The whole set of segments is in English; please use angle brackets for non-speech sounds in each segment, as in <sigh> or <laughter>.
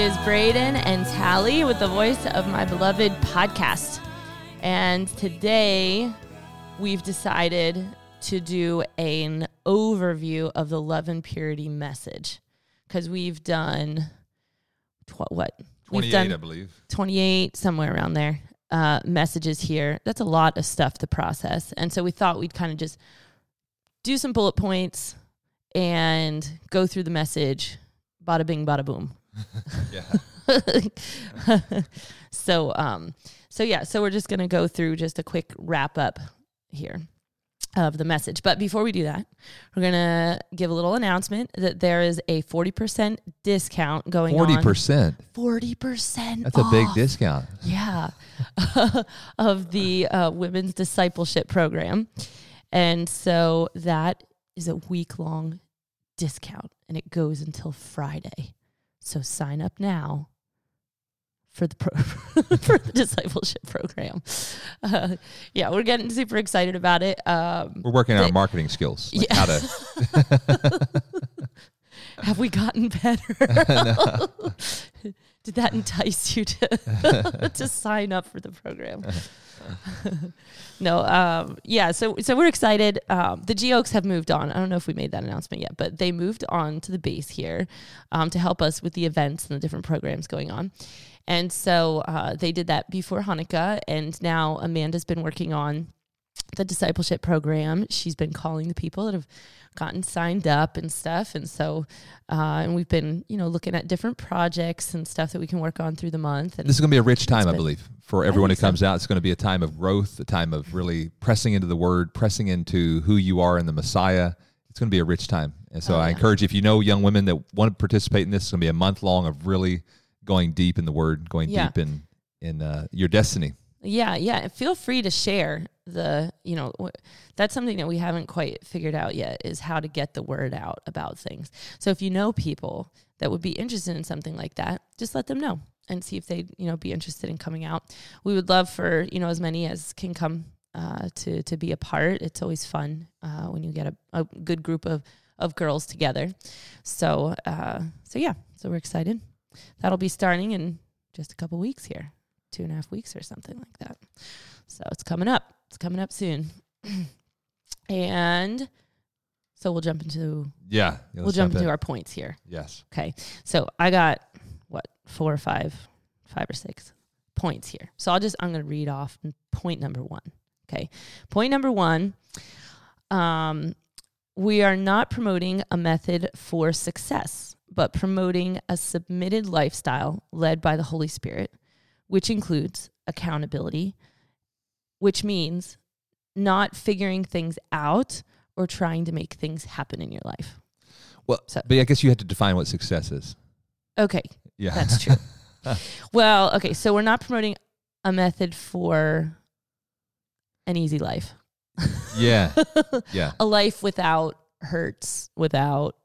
is Braden and Tally with the voice of my beloved podcast. And today we've decided to do an overview of the love and purity message because we've done tw- what? We've 28, done I believe. 28, somewhere around there, uh, messages here. That's a lot of stuff to process. And so we thought we'd kind of just do some bullet points and go through the message. Bada bing, bada boom. <laughs> Yeah. <laughs> so, um, so yeah, so we're just gonna go through just a quick wrap up here of the message. But before we do that, we're gonna give a little announcement that there is a forty percent discount going Forty on. percent. Forty percent. That's a big discount. Yeah, <laughs> of the uh, women's discipleship program. And so that is a week long discount and it goes until Friday. So sign up now for the pro- <laughs> for the discipleship program. Uh, yeah, we're getting super excited about it. Um, We're working on our marketing skills. Like Yeah. how to <laughs> have we gotten better? <laughs> Did that entice you to to sign up for the program? <laughs> no, um, yeah. So so we're excited. Um, the Geoaks have moved on. I don't know if we made that announcement yet, but they moved on to the base here um, to help us with the events and the different programs going on. And so uh, they did that before Hanukkah, and now Amanda's been working on the discipleship program. She's been calling the people that have gotten signed up and stuff. And so, uh, and we've been, you know, looking at different projects and stuff that we can work on through the month. And This is going to be a rich time, I believe, for everyone who think so. comes out. It's going to be a time of growth, a time of really pressing into the Word, pressing into who you are in the Messiah. It's going to be a rich time, and so Oh, I yeah. encourage if you know young women that want to participate in this, it's going to be a month long of really going deep in the Word, going Yeah. deep in in uh, your destiny. yeah, yeah. and Feel free to share the, you know, wh- that's something that we haven't quite figured out yet is how to get the word out about things. So if you know people that would be interested in something like that, just let them know and see if they'd, you know, be interested in coming out. We would love for, you know, as many as can come uh, to, to be a part. It's always fun uh, when you get a, a good group of, of girls together. So, uh, so yeah, so we're excited. That'll be starting in just a couple weeks here, two and a half weeks or something like that. So it's coming up. It's coming up soon. <clears throat> and so we'll jump into Yeah, yeah, we'll jump in. into our points here. yes. Okay. So I got four or five, five or six points here. So I'll just I'm going to read off point number one. Okay. Point number one. Um, we are not promoting a method for success, but promoting a submitted lifestyle led by the Holy Spirit, which includes accountability, which means not figuring things out or trying to make things happen in your life. Well, So- but I guess you have to define what success is. Okay, Yeah, That's true. <laughs> well, okay, so we're not promoting a method for an easy life. yeah, <laughs> yeah. a life without hurts, without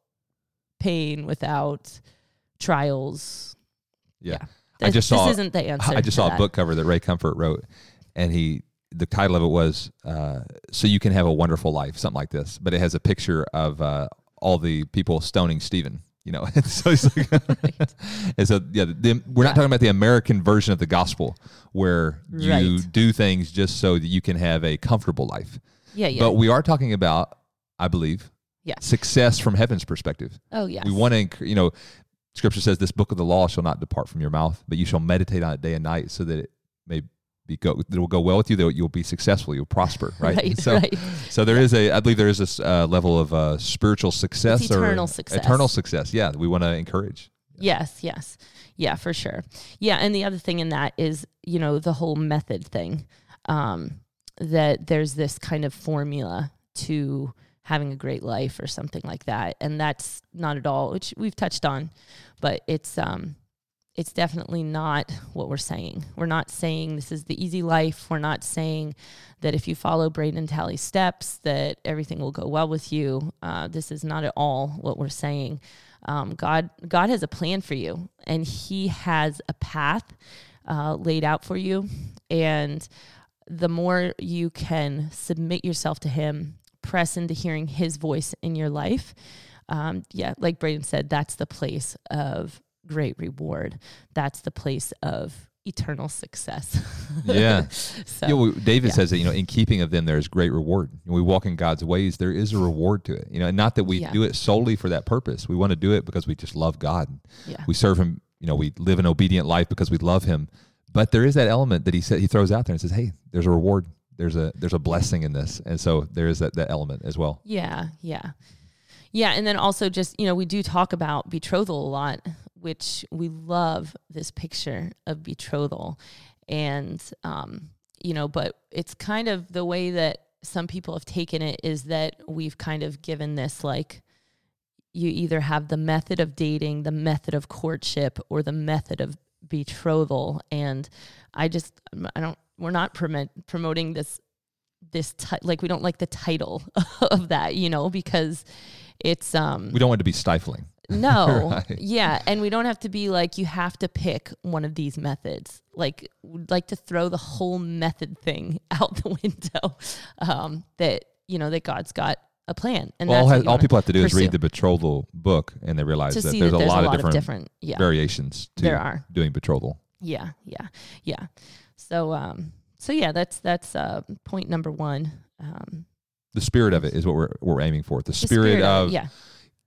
pain, without trials. Yeah. This, I just saw- this isn't the answer. I just saw a book cover that Ray Comfort wrote, and he the title of it was uh, "So You Can Have a Wonderful Life," something like this. But it has a picture of uh, all the people stoning Stephen. You know, and <laughs> so it's like, <laughs> <laughs> and so yeah, the, we're not talking about the American version of the gospel where you Right. do things just so that you can have a comfortable life. Yeah, yeah. But we are talking about, I believe, Yeah. success from heaven's perspective. oh, yeah We want to, you know, Scripture says, "This book of the law shall not depart from your mouth, but you shall meditate on it day and night, so that it may be go. That it will go well with you. That you'll be successful. You'll prosper. <laughs> Right. Right, so, right. so there is a. I believe there is this uh, level of uh, spiritual success It's eternal or success. eternal success. Yeah, we want to encourage. Yes, yes. Yeah, for sure. Yeah, and the other thing in that is, you know, the whole method thing. Um, that there's this kind of formula to having a great life or something like that. And that's not at all, which we've touched on, but it's um it's definitely not what we're saying. We're not saying this is the easy life. We're not saying that if you follow Braden Tally's steps, that everything will go well with you. Uh, this is not at all what we're saying. Um, God, God has a plan for you, and He has a path uh, laid out for you. And the more you can submit yourself to Him, press into hearing His voice in your life, um, yeah, like Braden said, that's the place of great reward. That's the place of eternal success. <laughs> Yeah. so, You know, David yeah. says that, you know, in keeping of them, there is great reward. When we walk in God's ways, there is a reward to it. You know, and not that we Yeah. do it solely for that purpose. We want to do it because we just love God. yeah. We serve Him. You know, we live an obedient life because we love Him. But there is that element that He said He throws out there and says, "Hey, there's a reward. There's a there's a blessing in this." And so there is that that element as well. Yeah, yeah. Yeah, and then also just, you know, we do talk about betrothal a lot, which we love this picture of betrothal. And um, you know, but it's kind of the way that some people have taken it is that we've kind of given this like you either have the method of dating, the method of courtship, or the method of betrothal. And I just, I don't, we're not promoting this, this, ti- like, we don't like the title <laughs> of that, you know, because it's, um, We don't want it to be stifling. no, <laughs> Right. yeah, and we don't have to be like you have to pick one of these methods. Like we'd like to throw the whole method thing <laughs> out the window. Um, that you know that God's got a plan, and Well, all, that's ha- what all people have to do is read the betrothal book, and they realize that there's, that a lot, a lot of, different different, yeah, variations to there are, doing betrothal. yeah, yeah, yeah. So, um, so yeah, that's that's uh, point number one. Um, The spirit of it is what we're we're aiming for. The the spirit, it, of yeah,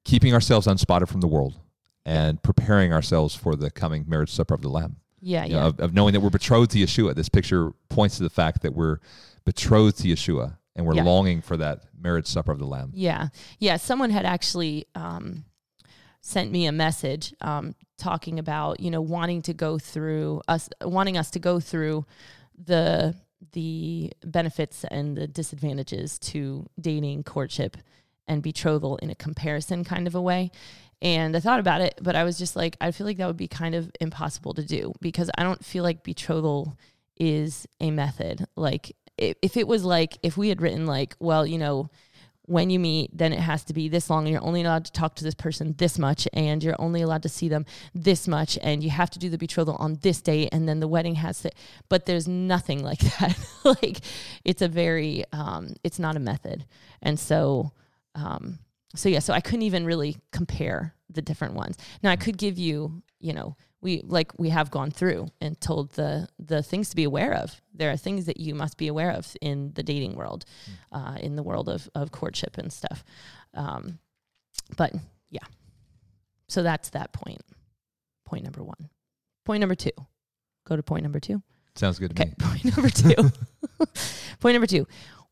keeping ourselves unspotted from the world and preparing ourselves for the coming marriage supper of the Lamb. yeah, You know, yeah, of, of knowing that we're betrothed to Yeshua. This picture points to the fact that we're betrothed to Yeshua and we're Yeah. longing for that marriage supper of the Lamb. Yeah. Yeah. Someone had actually um, sent me a message um, talking about, you know, wanting to go through us, wanting us to go through the the benefits and the disadvantages to dating, courtship, and betrothal in a comparison kind of a way. And I thought about it, but I was just like, I feel like that would be kind of impossible to do because I don't feel like betrothal is a method. Like, if, it was like, if we had written, like, well, you know, when you meet, then it has to be this long. And you're only allowed to talk to this person this much, and you're only allowed to see them this much, and you have to do the betrothal on this date, and then the wedding has to. But there's nothing <laughs> like that. like it's a very, um, it's not a method, and so, um, so yeah, so I couldn't even really compare the different ones. Now I could give you, you know, we like we have gone through and told the the things to be aware of. There are things that you must be aware of in the dating world, uh, in the world of of courtship and stuff. Um, but yeah, so that's that point. Point number one. Point number two. Go to point number two. Sounds good to Okay, me. point number two. <laughs> <laughs> point number two.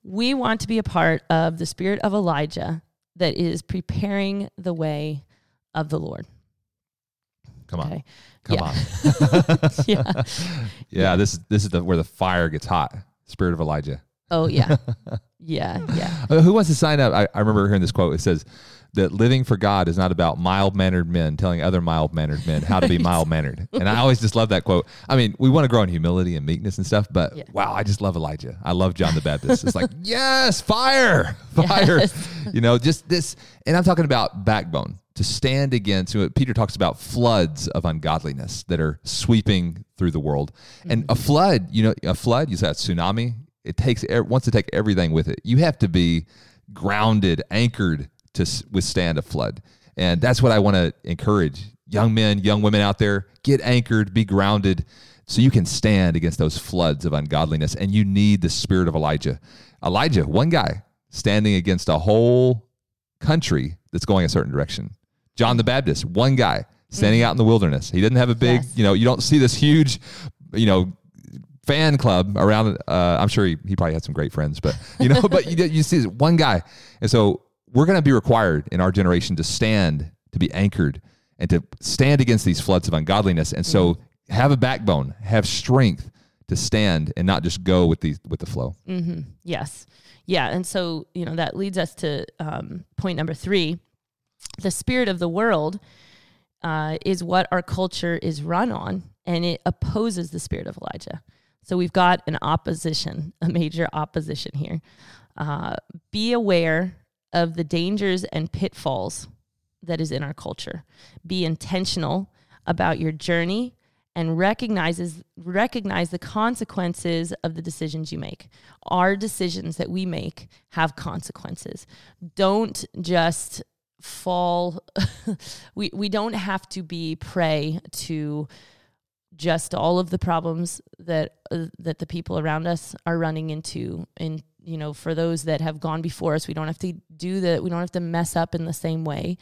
We want to be a part of the spirit of Elijah that is preparing the way of the Lord. Come on. Okay. Come Yeah. on. <laughs> <laughs> Yeah. yeah, this is this is the where the fire gets hot. Spirit of Elijah. Oh yeah. <laughs> Yeah. Yeah. Uh, who wants to sign up? I, I remember hearing this quote. It says that living for God is not about mild mannered men telling other mild mannered men how to be mild mannered. And I always just love that quote. I mean, we want to grow in humility and meekness and stuff, but Yeah. wow, I just love Elijah. I love John the Baptist. It's like, yes, fire, fire. Yes. You know, just this. And I'm talking about backbone to stand against. you know, Peter talks about floods of ungodliness that are sweeping through the world. And a mm-hmm. flood, you know, a flood, you say a tsunami, it takes e- wants to take everything with it. You have to be grounded, anchored to withstand a flood. And that's what I want to encourage young men, young women out there. Get anchored, be grounded, so you can stand against those floods of ungodliness. And you need the spirit of Elijah. Elijah, one guy standing against a whole country that's going a certain direction. John the Baptist, one guy standing out in the wilderness. He didn't have a big, Yes. you know, you don't see this huge, you know, fan club around. Uh, I'm sure he, he probably had some great friends, but you know, <laughs> but you, you see this one guy. And so we're going to be required in our generation to stand, to be anchored, and to stand against these floods of ungodliness. And so have a backbone, have strength to stand and not just go with the with the flow. hmm Yes. Yeah. And so, you know, that leads us to um, point number three. The spirit of the world uh, is what our culture is run on, and it opposes the spirit of Elijah. So we've got an opposition, <laughs> a major opposition here. Uh, be aware of the dangers and pitfalls that is in our culture. Be intentional about your journey and recognizes recognize the consequences of the decisions you make. Our decisions that we make have consequences. Don't just fall <laughs> we we don't have to be prey to just all of the problems that uh, that the people around us are running into. And you know for those that have gone before us we don't have to do that we don't have to mess up in the same way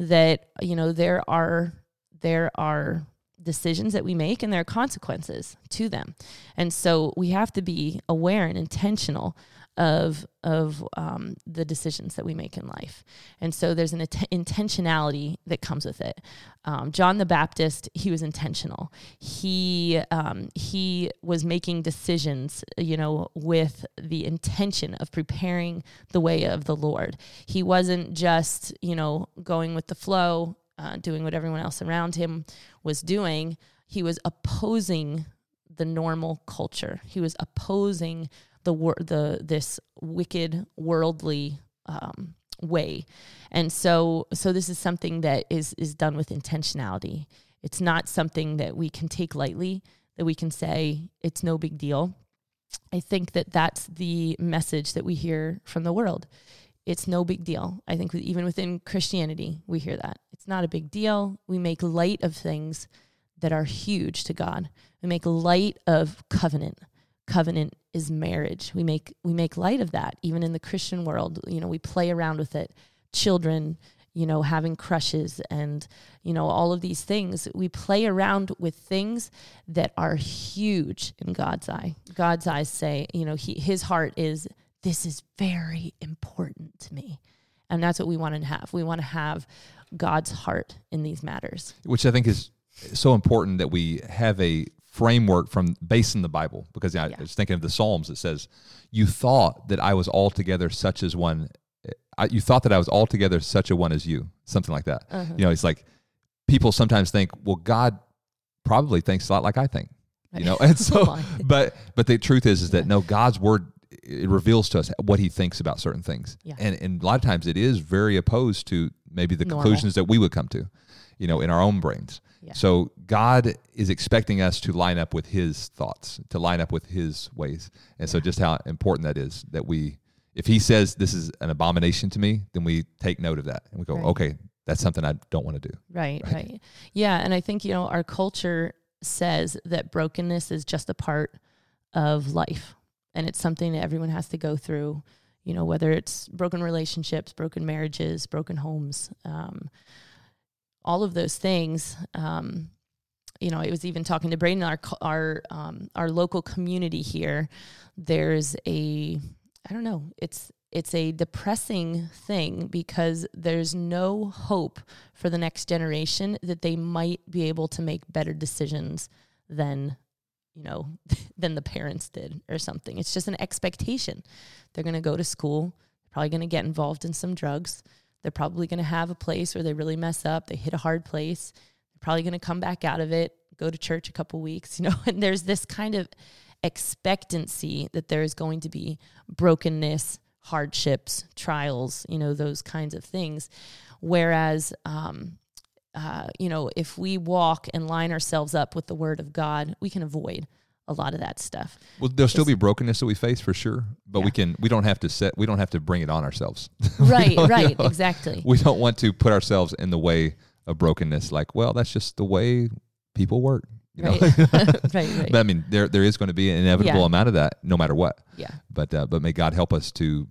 that you know there are there are decisions that we make and there are consequences to them. And so we have to be aware and intentional of of um, the decisions that we make in life, and so there's an att- intentionality that comes with it. Um, John the Baptist, he was intentional. He um, he was making decisions, you know, with the intention of preparing the way of the Lord. He wasn't just you know going with the flow, uh, doing what everyone else around him was doing. He was opposing the normal culture. He was opposing the wor- the this wicked worldly um, way, and so so this is something that is is done with intentionality. It's not something that we can take lightly. That we can say it's no big deal. I think that that's the message that we hear from the world. It's no big deal. I think even within Christianity, we hear that. It's not a big deal. We make light of things that are huge to God. We make light of covenant covenant is marriage. We make we make light of that even in the Christian world. You know, we play around with it. Children, you know, having crushes and you know all of these things. We play around with things that are huge in God's eye. God's eyes say, you know, he, his heart is this is very important to me. And that's what we want to have. We want to have God's heart in these matters. Which I think is so important that we have a framework from based in the Bible because I, yeah. was thinking of the Psalms. It says, "You thought that I was altogether such as one. I, you thought that I was altogether such a one as you." Something like that. Uh-huh. You know, it's like people sometimes think, "Well, God probably thinks a lot like I think." You know, and <laughs> so, <laughs> but but the truth is, is that no, God's word it reveals to us what He thinks about certain things, yeah. and and a lot of times it is very opposed to maybe the Normal. conclusions that we would come to, you know, in our own brains. So God is expecting us to line up with His thoughts, to line up with His ways, and yeah. so just how important that is that we, if He says this is an abomination to me, then we take note of that and we go, right. okay, that's something I don't want to do. Right, right, right. Yeah, and I think you know our culture says that brokenness is just a part of life, and it's something that everyone has to go through. You know, whether it's broken relationships, broken marriages, broken homes. Um, all of those things. Um, you know, I was even talking to Braden, our our um, our local community here. There's a, I don't know, it's it's a depressing thing because there's no hope for the next generation that they might be able to make better decisions than you know <laughs> than the parents did or something it's just an expectation they're going to go to school probably going to get involved in some drugs they're probably going to have a place where they really mess up. They hit a hard place. They're probably going to come back out of it, go to church a couple weeks, <laughs> you know, and there's this kind of expectancy that there is going to be brokenness, hardships, trials, you know, those kinds of things. Whereas, um, uh, you know, if we walk and line ourselves up with the word of God, we can avoid a lot of that stuff. Well, there'll still be brokenness that we face for sure, but yeah. we can we don't have to set we don't have to bring it on ourselves. <laughs> Right, right, you know, exactly. We don't want to put ourselves in the way of brokenness. Like, well, that's just the way people work. You right. know? <laughs> <laughs> right, right. But I mean, there there is going to be an inevitable yeah. amount of that, no matter what. Yeah. But uh, but may God help us to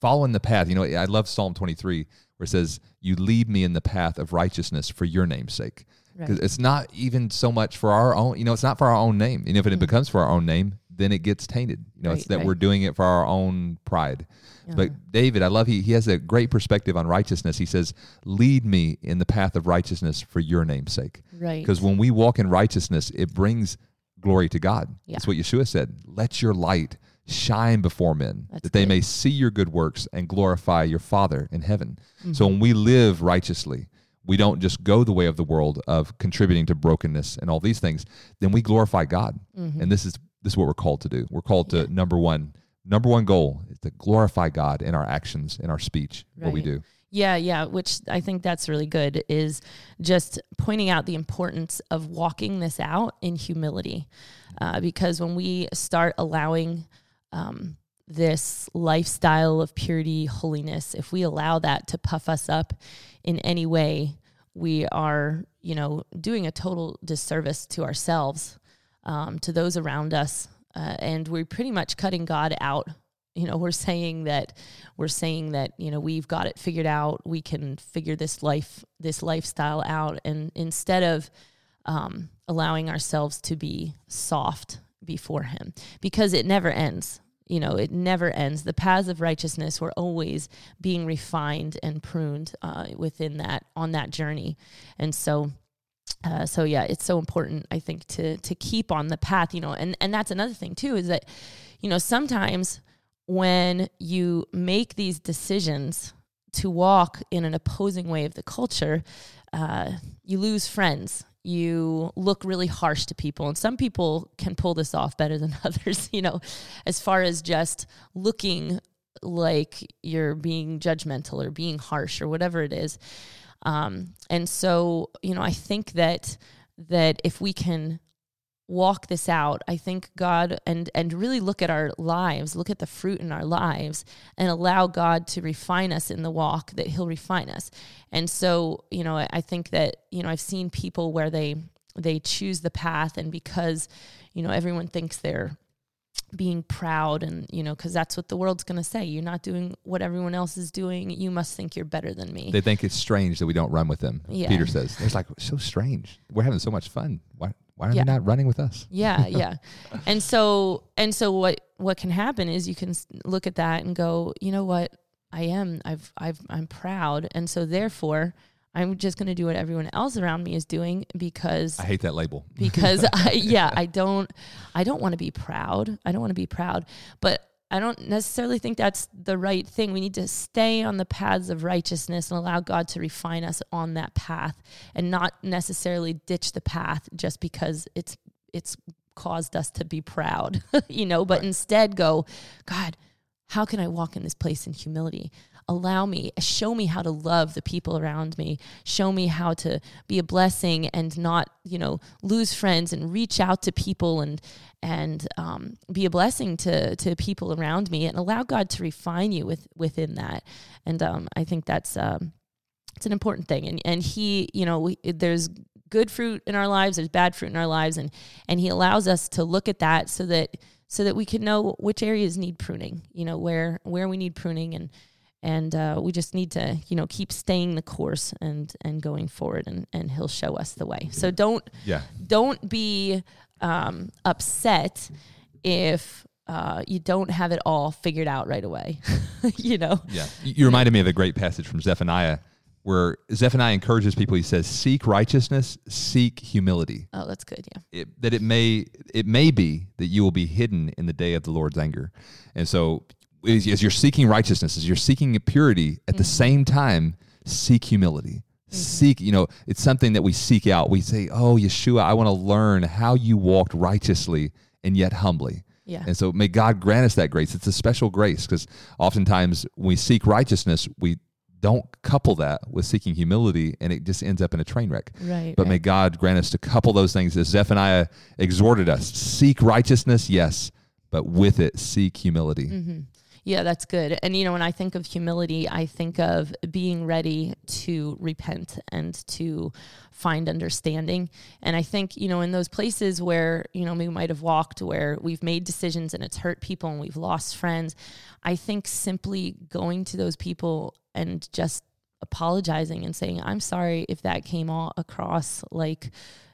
follow in the path. You know, I love Psalm twenty three where it says, "You lead me in the path of righteousness for your name's sake." Because right. it's not even so much for our own you know it's not for our own name and if it mm becomes for our own name then it gets tainted you know right, it's that right. we're doing it for our own pride uh-huh. but david i love he, he has a great perspective on righteousness he says lead me in the path of righteousness for your name's sake right because when we walk in righteousness it brings glory to god yeah. that's what yeshua said let your light shine before men that's that they good. may see your good works and glorify your father in heaven mm-hmm. so when we live righteously we don't just go the way of the world of contributing to brokenness and all these things, then we glorify God. Mm-hmm. And this is this is what we're called to do. We're called to yeah. number one, number one goal is to glorify God in our actions, in our speech, right. what we do. Yeah, yeah, which I think that's really good is just pointing out the importance of walking this out in humility. Uh, because when we start allowing um, this lifestyle of purity, holiness, if we allow that to puff us up in any way, we are, you know, doing a total disservice to ourselves, um, to those around us, uh, and we're pretty much cutting God out. You know, <laughs> we're saying that we're saying that you know we've got it figured out. We can figure this life, this lifestyle out, and instead of um, allowing ourselves to be soft before Him, because it never ends you know it never ends. The paths of righteousness were always being refined and pruned uh, within that on that journey. And so uh, so yeah it's so important i think to to keep on the path you know and and that's another thing too is that you know sometimes when you make these decisions to walk in an opposing way of the culture uh, you lose friends you look really harsh to people. And some people can pull this off better than <laughs> others, you know, as far as just looking like you're being judgmental or being harsh or whatever it is. Um, and so, you know, I think that that if we can walk this out i think god and and really look at our lives look at the fruit in our lives and allow god to refine us in the walk that he'll refine us and so you know i, think that you know i've seen people where they they choose the path and because you know everyone thinks they're being proud and you know because that's what the world's going to say you're not doing what everyone else is doing you must think you're better than me They think it's strange that we don't run with them. Yeah. Peter says it's like so strange. We're having so much fun. Why why are Yeah. they not running with us? <laughs> yeah yeah and so and so what what can happen is you can look at that and go you know what i am i've i've i'm proud and so therefore i'm just going to do what everyone else around me is doing because I hate that label. because <laughs> I, yeah i don't i don't want to be proud i don't want to be proud but i don't necessarily think that's the right thing we need to stay on the paths of righteousness and allow god to refine us on that path and not necessarily ditch the path just because it's it's caused us to be proud <laughs> you know but instead go god how can I walk in this place in humility? Allow me, show me how to love the people around me. Show me how to be a blessing and not, you know, lose friends and reach out to people and and um, be a blessing to to people around me and allow God to refine you with within that. And um, I think that's um, it's an important thing. And and He, you know, we, there's good fruit in our lives, there's bad fruit in our lives, and and He allows us to look at that so that so that we can know which areas need pruning, you know, where where we need pruning and and uh, we just need to, you know, keep staying the course and and going forward and and he'll show us the way. So don't Yeah. don't be um, upset if uh, you don't have it all figured out right away. <laughs> you know. Yeah. You reminded me of a great passage from Zephaniah where Zephaniah encourages people. He says, "Seek righteousness, seek humility, Oh, that's good. Yeah. it, that it may it may be that you will be hidden in the day of the Lord's anger." And so, as, as you're seeking righteousness, as you're seeking purity, at the same time, seek humility. Seek, you know, it's something that we seek out. We say, "Oh, Yeshua, I want to learn how you walked righteously and yet humbly." Yeah. And so may God grant us that grace. It's a special grace because oftentimes when we seek righteousness, we don't couple that with seeking humility and it just ends up in a train wreck. Right. But right. may God grant us to couple those things as Zephaniah exhorted us seek righteousness, yes, but with it, seek humility. Mm-hmm. Yeah, that's good. And you know, when I think of humility, I think of being ready to repent and to find understanding. And I think, you know, in those places where, you know, we might have walked where we've made decisions and it's hurt people and we've lost friends, I think simply going to those people and just apologizing and saying, I'm sorry if that came all across like,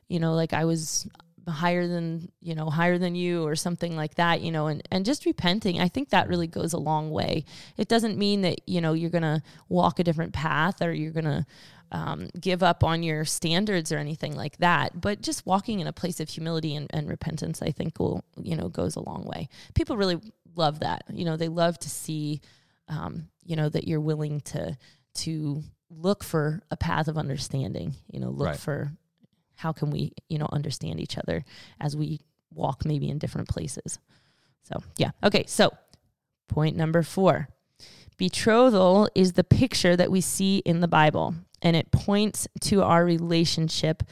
you know, like I was higher than you know higher than you or something like that you know and and just repenting i think that really goes a long way it doesn't mean that you know you're gonna walk a different path or you're gonna um, give up on your standards or anything like that but just walking in a place of humility and, and repentance i think will you know goes a long way people really love that you know they love to see um, you know that you're willing to to look for a path of understanding you know look Right. for how can we you know understand each other as we walk maybe in different places? So yeah. Okay so point number four. Betrothal is the picture that we see in the bible and it points to our relationship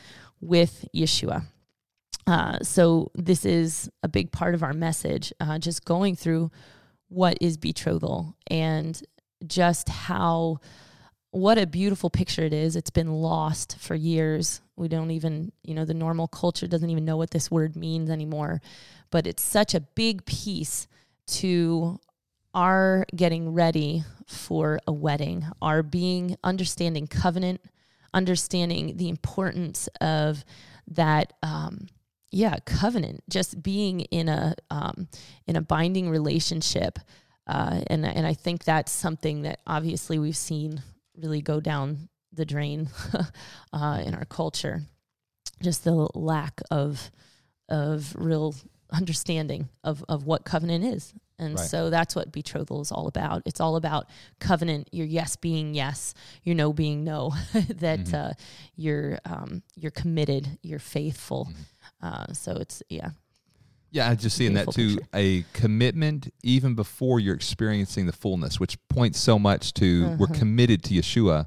with yeshua. Uh, so this is a big part of our message uh, just going through what is betrothal and just how what a beautiful picture it is. It's been lost for years. We don't even, you know, the normal culture doesn't even know what this word means anymore. But it's such a big piece to our getting ready for a wedding, our being understanding covenant, understanding the importance of that um, yeah covenant just being in a um, in a binding relationship uh, and and I think that's something that obviously we've seen really go down the drain <laughs> uh, in our culture. Just the lack of of real understanding of of what covenant is. And right. so that's what betrothal is all about. It's all about covenant. Your yes being yes, your no being no. <laughs> that mm-hmm. uh, you're um, you're committed, you're faithful. Mm-hmm. Uh, so it's yeah, yeah, I just seeing that too. Picture. A commitment even before you're experiencing the fullness, which points so much to uh-huh. we're committed to Yeshua.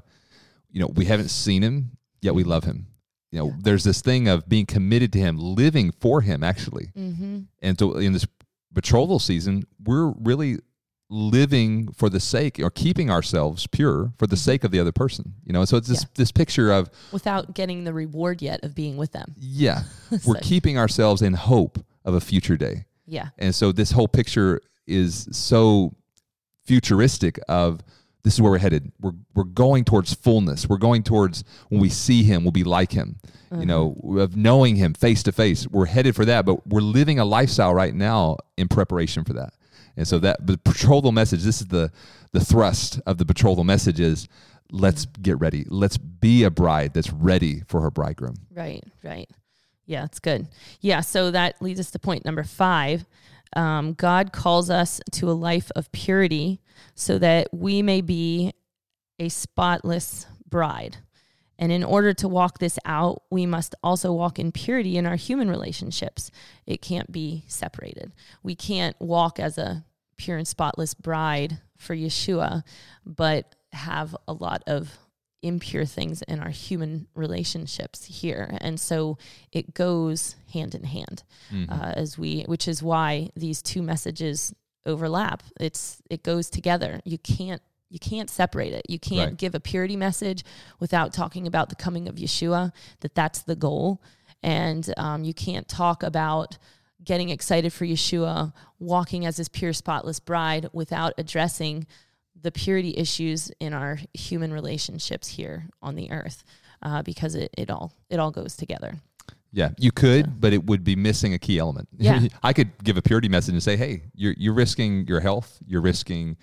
You know, we haven't seen him, yet we love him. You know, yeah. there's this thing of being committed to him, living for him, actually. Mm-hmm. And so in this betrothal season, we're really living for the sake or keeping ourselves pure for the mm-hmm. sake of the other person you know so it's this yeah. this picture of without getting the reward yet of being with them yeah <laughs> so. we're keeping ourselves in hope of a future day. Yeah. And so this whole picture is so futuristic of this is where we're headed. We're we're going towards fullness. We're going towards when we see him, we'll be like him. Mm-hmm. You know, of knowing him face to face. We're headed for that, but we're living a lifestyle right now in preparation for that. And so that the betrothal message, this is the the thrust of the betrothal message is let's get ready. Let's be a bride that's ready for her bridegroom. Right, right. Yeah, it's good. Yeah, so that leads us to point number five. Um, God calls us to a life of purity so that we may be a spotless bride. And in order to walk this out, we must also walk in purity in our human relationships. It can't be separated. We can't walk as a pure and spotless bride for Yeshua, but have a lot of impure things in our human relationships here. And so it goes hand in hand mm-hmm. uh, as we which is why these two messages overlap. It's it goes together. You can't you can't separate it. You can't right. give a purity message without talking about the coming of yeshua that that's the goal. And um, you can't talk about getting excited for yeshua walking as his pure spotless bride without addressing the purity issues in our human relationships here on the earth uh, because it, it all it all goes together. Yeah, you could, so. but it would be missing a key element. Yeah. <laughs> I could give a purity message and say, "Hey, you're you're risking your health. You're risking,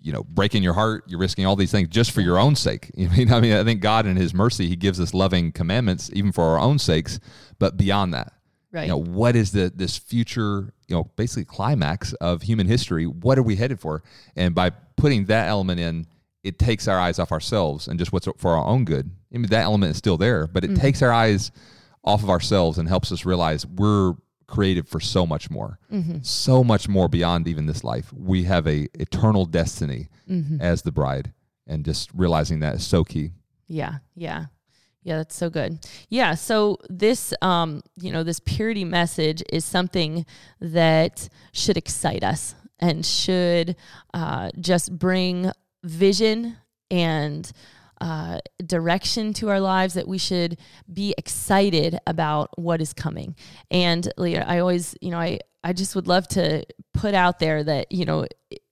you know, breaking your heart. You're risking all these things just for your own sake." <laughs> You mean? I mean, I think God in His mercy, He gives us loving commandments even for our own sakes, but beyond that, right? You know, what is the this future? You know, basically climax of human history. What are we headed for? And by putting that element in, it takes our eyes off ourselves and just what's for our own good. I mean, that element is still there, but it mm-hmm. takes our eyes off of ourselves and helps us realize we're created for so much more, mm-hmm. so much more beyond even this life. We have a eternal destiny mm-hmm. as the bride, and just realizing that is so key. Yeah, yeah. Yeah, that's so good. Yeah, so this um, you know, this purity message is something that should excite us and should uh, just bring vision and uh, direction to our lives that we should be excited about what is coming. And Leah, I always, you know, I, I just would love to put out there that, you know,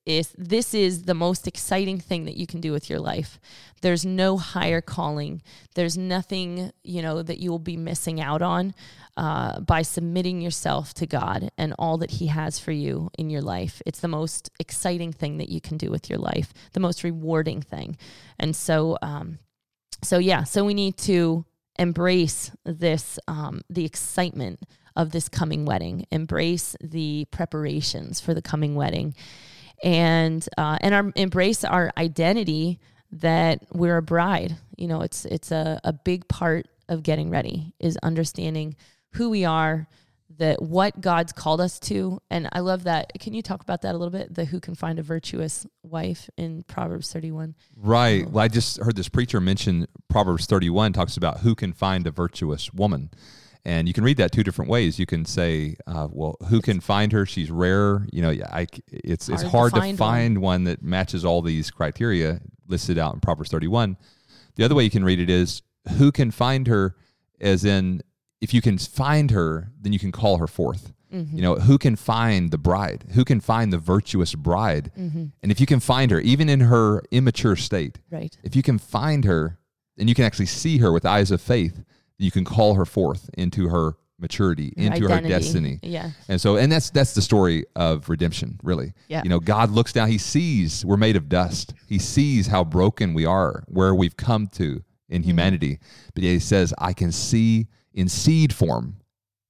if this is the most exciting thing that you can do with your life. There's no higher calling. There's nothing, you know, that you will be missing out on uh, by submitting yourself to God and all that He has for you in your life. It's the most exciting thing that you can do with your life, the most rewarding thing. And so, um, so yeah, so we need to embrace this, um, the excitement of this coming wedding, embrace the preparations for the coming wedding and uh, and our embrace our identity that we're a bride. You know, it's it's a, a big part of getting ready is understanding who we are, that what God's called us to. And I love that. Can you talk about that a little bit? The who can find a virtuous wife in Proverbs 31. Right. Well, I just heard this preacher mention Proverbs 31 talks about who can find a virtuous woman. And you can read that two different ways. You can say, uh, "Well, who can find her? She's rare." You know, yeah, I, it's it's Hard to hard to find find, one. that matches all these criteria listed out in Proverbs 31. The other way you can read it is, "Who can find her?" As in, if you can find her, then you can call her forth. Mm-hmm. You know, who can find the bride? Who can find the virtuous bride? Mm-hmm. And if you can find her, even in her immature state, Right. if you can find her and you can actually see her with eyes of faith, you can call her forth into her maturity, into her destiny. Yeah. And so, and that's that's the story of redemption, really. Yeah. You know, God looks down. He sees we're made of dust. He sees how broken we are, where we've come to in Mm-hmm. humanity. But yet He says, I can see in seed form,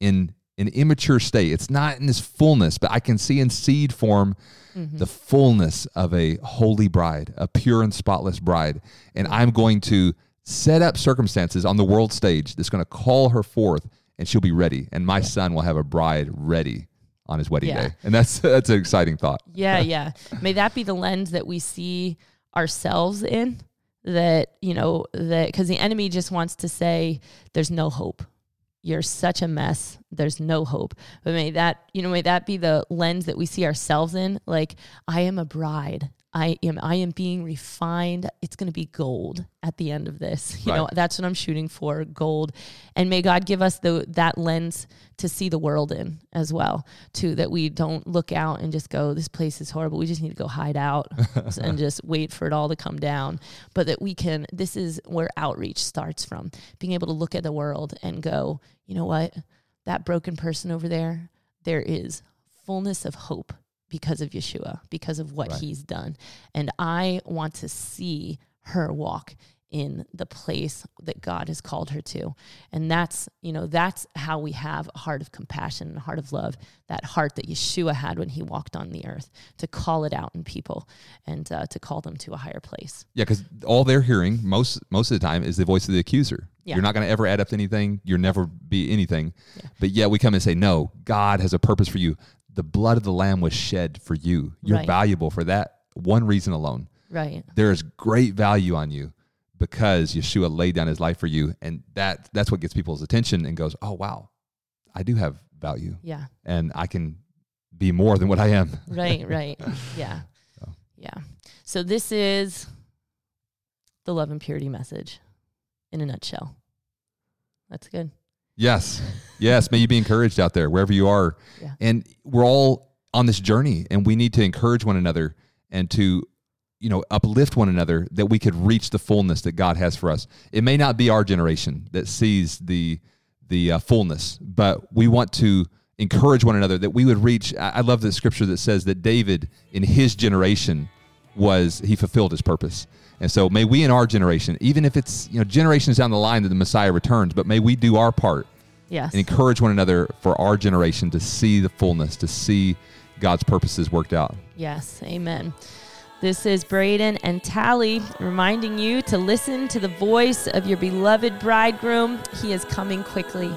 in an immature state. It's not in this fullness, but I can see in seed form Mm-hmm. the fullness of a holy bride, a pure and spotless bride. And I'm going to set up circumstances on the world stage that's going to call her forth and she'll be ready. And my son will have a bride ready on his wedding Yeah. day. And that's <laughs> that's an exciting thought. Yeah, <laughs> yeah. May that be the lens that we see ourselves in. That, you know, that because the enemy just wants to say, there's no hope. You're such a mess. There's no hope. But may that, you know, may that be the lens that we see ourselves in. Like, I am a bride. I am I am being refined. It's going to be gold at the end of this. <laughs> You know, that's what I'm shooting for, gold. And may God give us the that lens to see the world in as well, too, that we don't look out and just go, this place is horrible. We just need to go hide out <laughs> and just wait for it all to come down. But that we can this is where outreach starts from. Being able to look at the world and go, you know what? That broken person over there, there is fullness of hope because of Yeshua, because of what Right. he's done. And I want to see her walk in the place that God has called her to. And that's, you know, that's how we have a heart of compassion and a heart of love, that heart that Yeshua had when he walked on the earth, to call it out in people and uh, to call them to a higher place. Yeah, because all they're hearing most most of the time is the voice of the accuser. Yeah. You're not going to ever add up to anything. You'll never be anything. Yeah. But yet we come and say, no, God has a purpose for you. The blood of the Lamb was shed for you. You're Right. valuable for that one reason alone. Right. There is great value on you because Yeshua laid down his life for you. And that that's what gets people's attention and goes, oh, wow, I do have value Yeah. and I can be more than what I am. Right, <laughs> right. Yeah. So. Yeah. So this is the love and purity message in a nutshell. That's good. Yes. Yes. May you be encouraged out there, wherever you are. Yeah. And we're all on this journey and we need to encourage one another and to, you know, uplift one another that we could reach the fullness that God has for us. It may not be our generation that sees the the uh, fullness, but we want to encourage one another that we would reach. I I love the scripture that says that David in his generation was he fulfilled his purpose. And so may we in our generation, even if it's you know generations down the line that the Messiah returns, but may we do our part Yes. and encourage one another for our generation to see the fullness, to see God's purposes worked out. Yes, amen. This is Braden and Tally reminding you to listen to the voice of your beloved bridegroom. He is coming quickly.